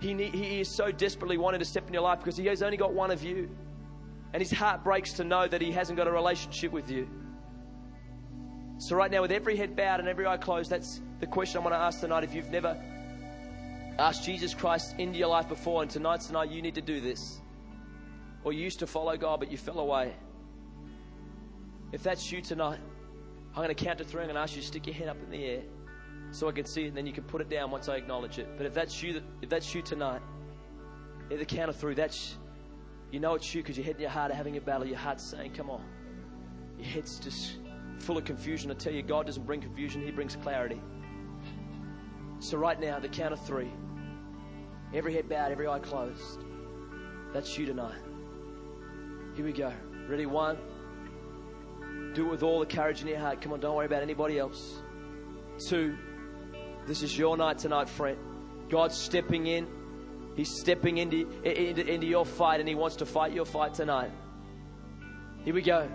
He, need, he is so desperately wanting to step in your life because He has only got one of you. And His heart breaks to know that He hasn't got a relationship with you. So, right now, with every head bowed and every eye closed, that's the question I want to ask tonight. If you've never asked Jesus Christ into your life before, and tonight's tonight, you need to do this or you used to follow God but you fell away. If that's you tonight, I'm going to count to three. I'm going to ask you to stick your hand up in the air so I can see it, and then you can put it down once I acknowledge it. But if that's you, if that's you tonight, at the count of three, that's you know it's you because your head and your heart are having a battle. Your heart's saying, "Come on." Your head's just full of confusion. I tell you, God doesn't bring confusion; He brings clarity. So right now, the count of three, every head bowed, every eye closed. That's you tonight. Here we go. Ready? One. Do it with all the courage in your heart. Come on, don't worry about anybody else. Two. This is your night tonight, friend. God's stepping in. He's stepping into, into, into your fight and He wants to fight your fight tonight. Here we go.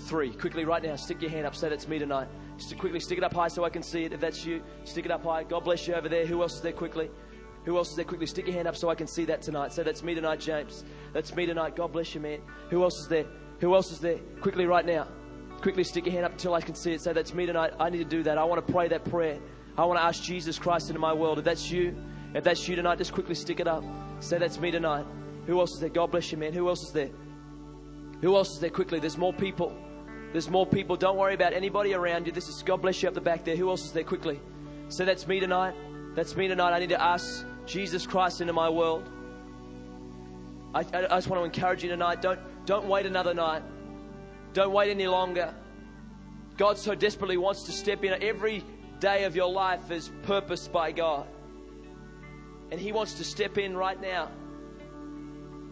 Three. Quickly, right now, stick your hand up. Say that's me tonight. Just quickly stick it up high so I can see it. If that's you, stick it up high. God bless you over there. Who else is there quickly? Who else is there quickly? Stick your hand up so I can see that tonight. Say that's me tonight, James. That's me tonight. God bless you, man. Who else is there? Who else is there? Quickly, right now. Quickly stick your hand up until I can see it. Say, That's me tonight. I need to do that. I want to pray that prayer. I want to ask Jesus Christ into my world. If that's you, if that's you tonight, just quickly stick it up. Say, That's me tonight. Who else is there? God bless you, man. Who else is there? Who else is there? Quickly. There's more people. There's more people. Don't worry about anybody around you. This is God bless you up the back there. Who else is there? Quickly. Say, That's me tonight. That's me tonight. I need to ask Jesus Christ into my world. I, I, just want to encourage you tonight don't, don't wait another night. Don't wait any longer. God so desperately wants to step in. Every day of your life is purposed by God. And He wants to step in right now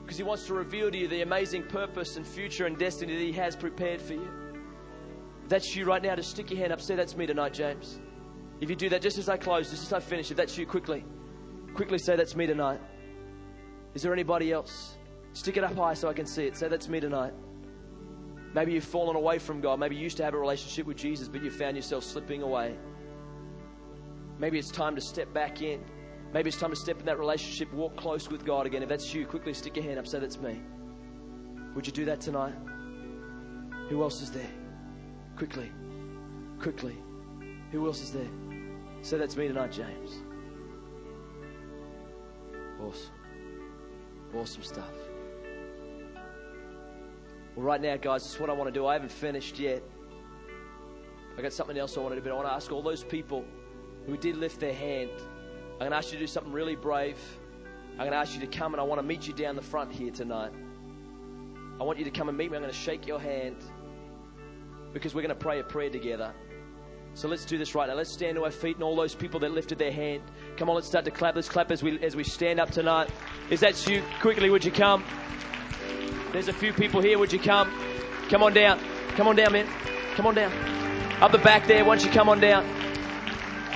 because He wants to reveal to you the amazing purpose and future and destiny that He has prepared for you. That's you right now. Just stick your hand up. Say, That's me tonight, James. If you do that, just as I close, just as I finish, if that's you, quickly, quickly say, That's me tonight. Is there anybody else? Stick it up high so I can see it. Say, That's me tonight. Maybe you've fallen away from God. Maybe you used to have a relationship with Jesus, but you found yourself slipping away. Maybe it's time to step back in. Maybe it's time to step in that relationship, walk close with God again. If that's you, quickly stick your hand up, say that's me. Would you do that tonight? Who else is there? Quickly, quickly. Who else is there? Say that's me tonight, James. Awesome. Awesome stuff. Well, right now, guys, this is what I want to do. I haven't finished yet. I got something else I want to do, but I want to ask all those people who did lift their hand. I'm going to ask you to do something really brave. I'm going to ask you to come and I want to meet you down the front here tonight. I want you to come and meet me. I'm going to shake your hand because we're going to pray a prayer together. So let's do this right now. Let's stand to our feet and all those people that lifted their hand. Come on, let's start to clap. Let's clap as we as we stand up tonight. Is that you? Quickly, would you come? There's a few people here. Would you come? Come on down. Come on down, man. Come on down. Up the back there. Why don't you come on down?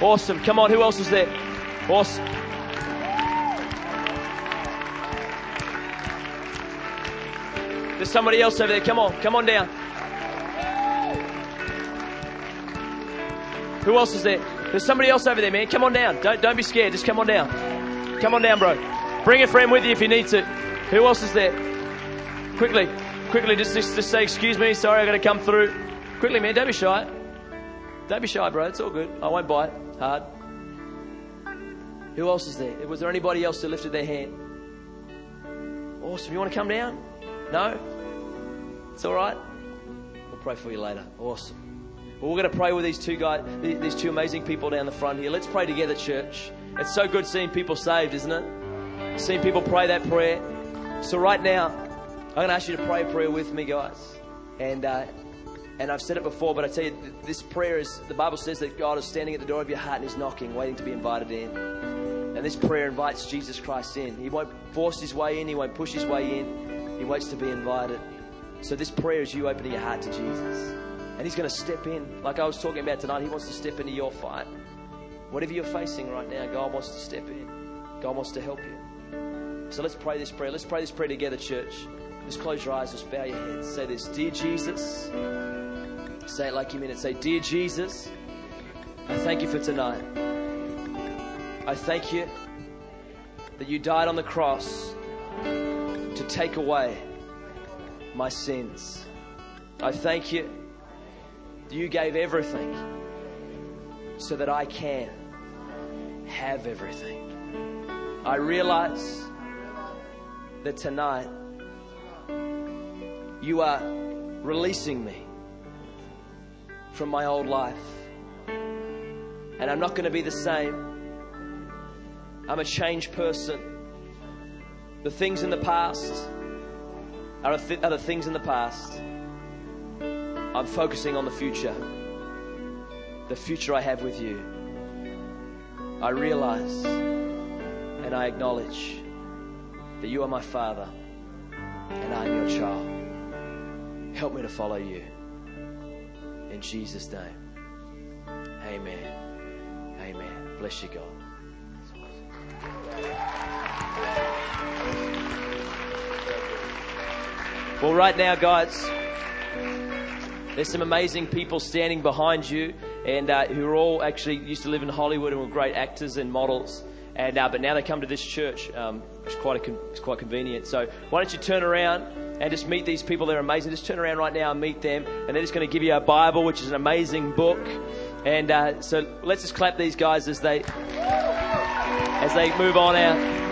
Awesome. Come on. Who else is there? Awesome. There's somebody else over there. Come on. Come on down. Who else is there? There's somebody else over there, man. Come on down. Don't, don't be scared. Just come on down. Come on down, bro. Bring a friend with you if you need to. Who else is there? Quickly. Quickly, just, just, just say, excuse me. Sorry, i got to come through. Quickly, man. Don't be shy. Don't be shy, bro. It's all good. I won't bite hard. Who else is there? Was there anybody else that lifted their hand? Awesome. You want to come down? No? It's all right. We'll pray for you later. Awesome. Well, we're going to pray with these two guys, these two amazing people down the front here. Let's pray together, church. It's so good seeing people saved, isn't it? Seeing people pray that prayer. So right now, I'm going to ask you to pray a prayer with me, guys. And uh, and I've said it before, but I tell you, this prayer is the Bible says that God is standing at the door of your heart and He's knocking, waiting to be invited in. And this prayer invites Jesus Christ in. He won't force His way in, He won't push His way in. He waits to be invited. So this prayer is you opening your heart to Jesus. And He's going to step in, like I was talking about tonight, He wants to step into your fight. Whatever you're facing right now, God wants to step in. God wants to help you. So let's pray this prayer. Let's pray this prayer together, church. Just close your eyes, just bow your heads. Say this Dear Jesus, say it like you mean it. Say, Dear Jesus, I thank you for tonight. I thank you that you died on the cross to take away my sins. I thank you you gave everything so that I can have everything. I realize that tonight you are releasing me from my old life. And I'm not going to be the same. I'm a changed person. The things in the past are, th- are the things in the past. I'm focusing on the future. The future I have with you. I realize and I acknowledge that you are my Father and I'm your child. Help me to follow you. In Jesus' name. Amen. Amen. Bless you, God. Well, right now, guys, there's some amazing people standing behind you and uh, who are all actually used to live in Hollywood and were great actors and models. And uh, but now they come to this church. Um, it's quite con- it's quite convenient. So why don't you turn around and just meet these people? They're amazing. Just turn around right now and meet them. And they're just going to give you a Bible, which is an amazing book. And uh, so let's just clap these guys as they as they move on out.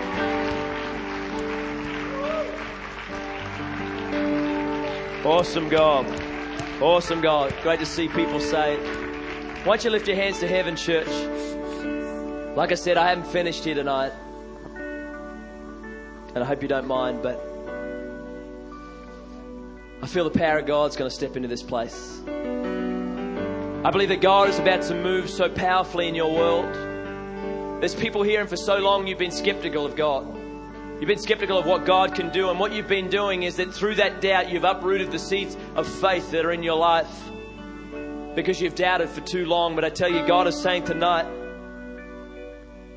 Awesome God. Awesome God. Great to see people say it. Why don't you lift your hands to heaven, church? Like I said, I haven't finished here tonight. And I hope you don't mind, but I feel the power of God's going to step into this place. I believe that God is about to move so powerfully in your world. There's people here, and for so long you've been skeptical of God. You've been skeptical of what God can do, and what you've been doing is that through that doubt, you've uprooted the seeds of faith that are in your life because you've doubted for too long. But I tell you, God is saying tonight,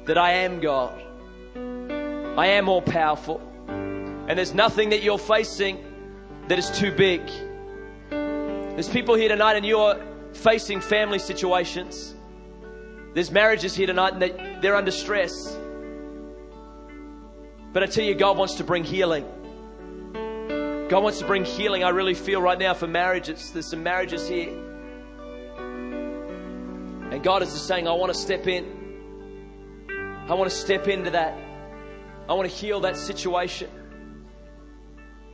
that I am God. I am all powerful. And there's nothing that you're facing that is too big. There's people here tonight and you're facing family situations. There's marriages here tonight and they're under stress. But I tell you, God wants to bring healing. God wants to bring healing. I really feel right now for marriages. There's some marriages here. And God is just saying, I want to step in. I want to step into that. I want to heal that situation.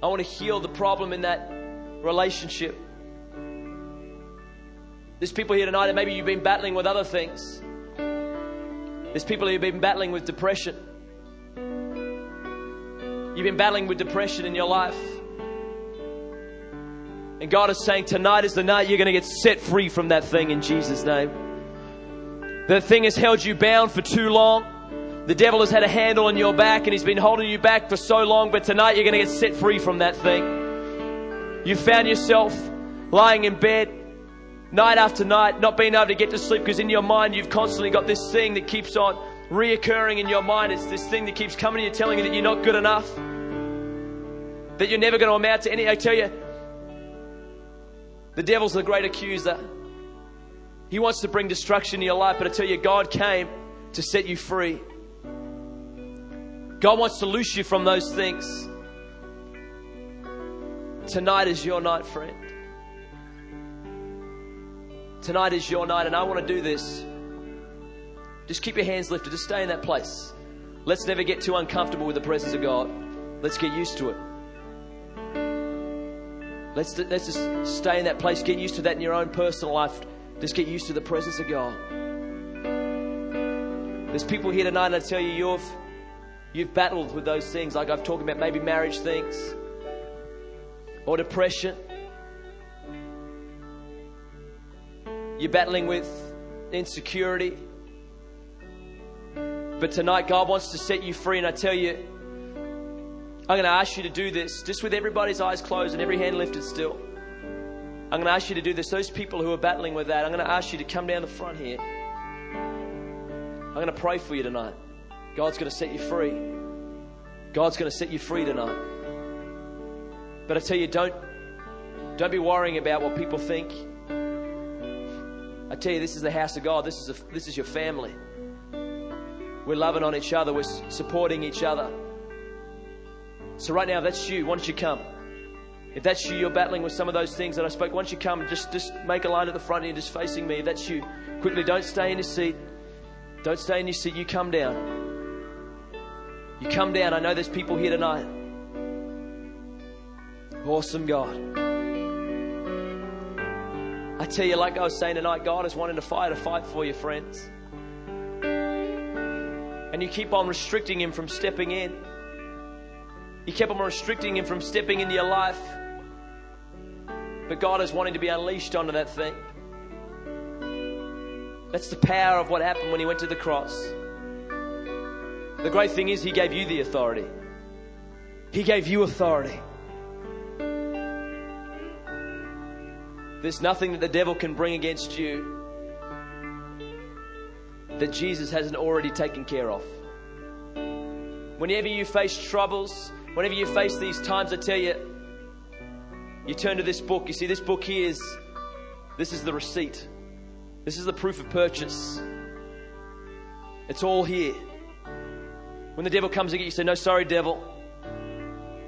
I want to heal the problem in that relationship. There's people here tonight that maybe you've been battling with other things. There's people who've been battling with depression. You've been battling with depression in your life. And God is saying, Tonight is the night you're going to get set free from that thing in Jesus' name. The thing has held you bound for too long. The devil has had a handle on your back and he's been holding you back for so long, but tonight you're going to get set free from that thing. You found yourself lying in bed night after night, not being able to get to sleep because in your mind you've constantly got this thing that keeps on reoccurring in your mind. It's this thing that keeps coming to you telling you that you're not good enough, that you're never going to amount to anything. I tell you, the devil's the great accuser. He wants to bring destruction in your life, but I tell you, God came to set you free. God wants to loose you from those things. Tonight is your night, friend. Tonight is your night, and I want to do this. Just keep your hands lifted. Just stay in that place. Let's never get too uncomfortable with the presence of God. Let's get used to it. Let's, let's just stay in that place. Get used to that in your own personal life. Just get used to the presence of God. There's people here tonight, and I tell you, you've, you've battled with those things, like I've talked about, maybe marriage things or depression. You're battling with insecurity. But tonight, God wants to set you free, and I tell you, I'm going to ask you to do this just with everybody's eyes closed and every hand lifted still. I'm going to ask you to do this. Those people who are battling with that, I'm going to ask you to come down the front here. I'm going to pray for you tonight. God's going to set you free. God's going to set you free tonight. But I tell you, don't, don't be worrying about what people think. I tell you, this is the house of God. This is, a, this is your family. We're loving on each other. We're supporting each other. So right now, that's you, why don't you come? If that's you, you're battling with some of those things that I spoke. Why don't you come? Just, just make a line at the front here, just facing me. If that's you, quickly, don't stay in your seat. Don't stay in your seat. You come down. You come down. I know there's people here tonight. Awesome God. I tell you, like I was saying tonight, God is wanting to fight a fight for you, friends. And you keep on restricting Him from stepping in. You keep on restricting Him from stepping into your life. But God is wanting to be unleashed onto that thing. That's the power of what happened when He went to the cross. The great thing is, He gave you the authority. He gave you authority. There's nothing that the devil can bring against you that Jesus hasn't already taken care of. Whenever you face troubles, whenever you face these times, I tell you, you turn to this book. You see, this book here is this is the receipt. This is the proof of purchase. It's all here. When the devil comes again, you say, No, sorry, devil.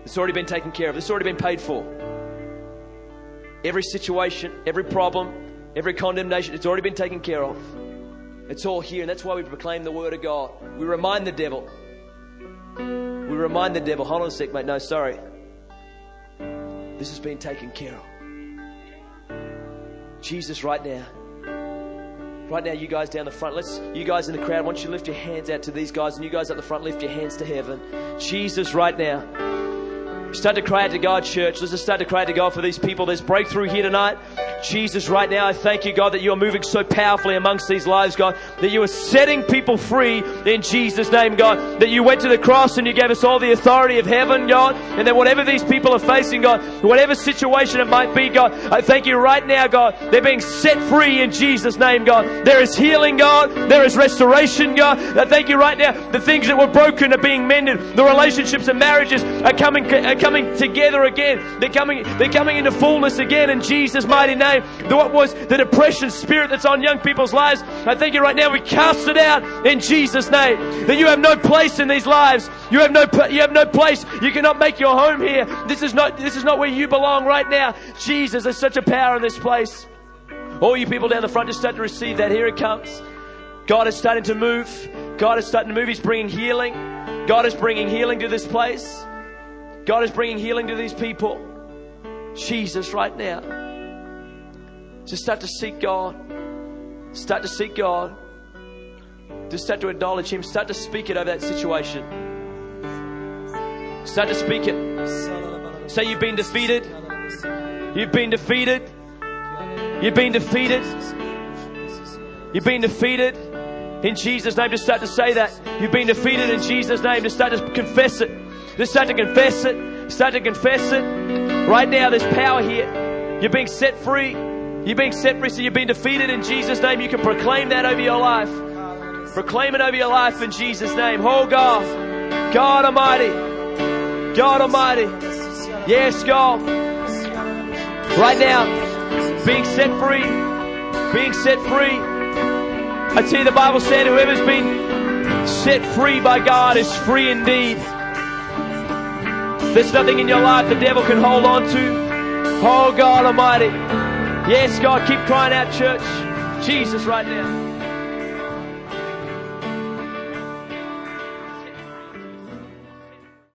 It's already been taken care of. It's already been paid for. Every situation, every problem, every condemnation, it's already been taken care of. It's all here, and that's why we proclaim the word of God. We remind the devil. We remind the devil, hold on a sec, mate. No, sorry. This has been taken care of. Jesus, right now. Right now, you guys down the front, let's, you guys in the crowd, want you lift your hands out to these guys, and you guys at the front, lift your hands to heaven. Jesus, right now. Start to cry out to God, church. Let's just start to cry out to God for these people. There's breakthrough here tonight. Jesus, right now, I thank you, God, that you are moving so powerfully amongst these lives, God, that you are setting people free in Jesus' name, God, that you went to the cross and you gave us all the authority of heaven, God, and that whatever these people are facing, God, whatever situation it might be, God, I thank you right now, God, they're being set free in Jesus' name, God. There is healing, God. There is restoration, God. I thank you right now. The things that were broken are being mended. The relationships and marriages are coming, are coming together again. They're coming, they're coming into fullness again in Jesus' mighty name. What was the depression spirit that's on young people's lives? I thank you right now. We cast it out in Jesus' name. That you have no place in these lives. You have no, you have no place. You cannot make your home here. This is not, this is not where you belong right now. Jesus, there's such a power in this place. All you people down the front, just start to receive that. Here it comes. God is starting to move. God is starting to move. He's bringing healing. God is bringing healing to this place. God is bringing healing to these people. Jesus, right now. Just start to seek God. Start to seek God. Just start to acknowledge Him. Start to speak it over that situation. Start to speak it. Say you've been defeated. You've been defeated. You've been defeated. You've been defeated. In Jesus' name, just start to say that. You've been defeated in Jesus' name. Just start to confess it. Just start to confess it. Start to confess it. Right now, there's power here. You're being set free. You're being set free. So you've been defeated in Jesus' name. You can proclaim that over your life. Proclaim it over your life in Jesus' name. Oh God. God Almighty. God Almighty. Yes, God. Right now, being set free. Being set free. I tell you, the Bible said, whoever's been set free by God is free indeed. There's nothing in your life the devil can hold on to. Oh God Almighty. Yes, God, keep crying out, church. Jesus, right now.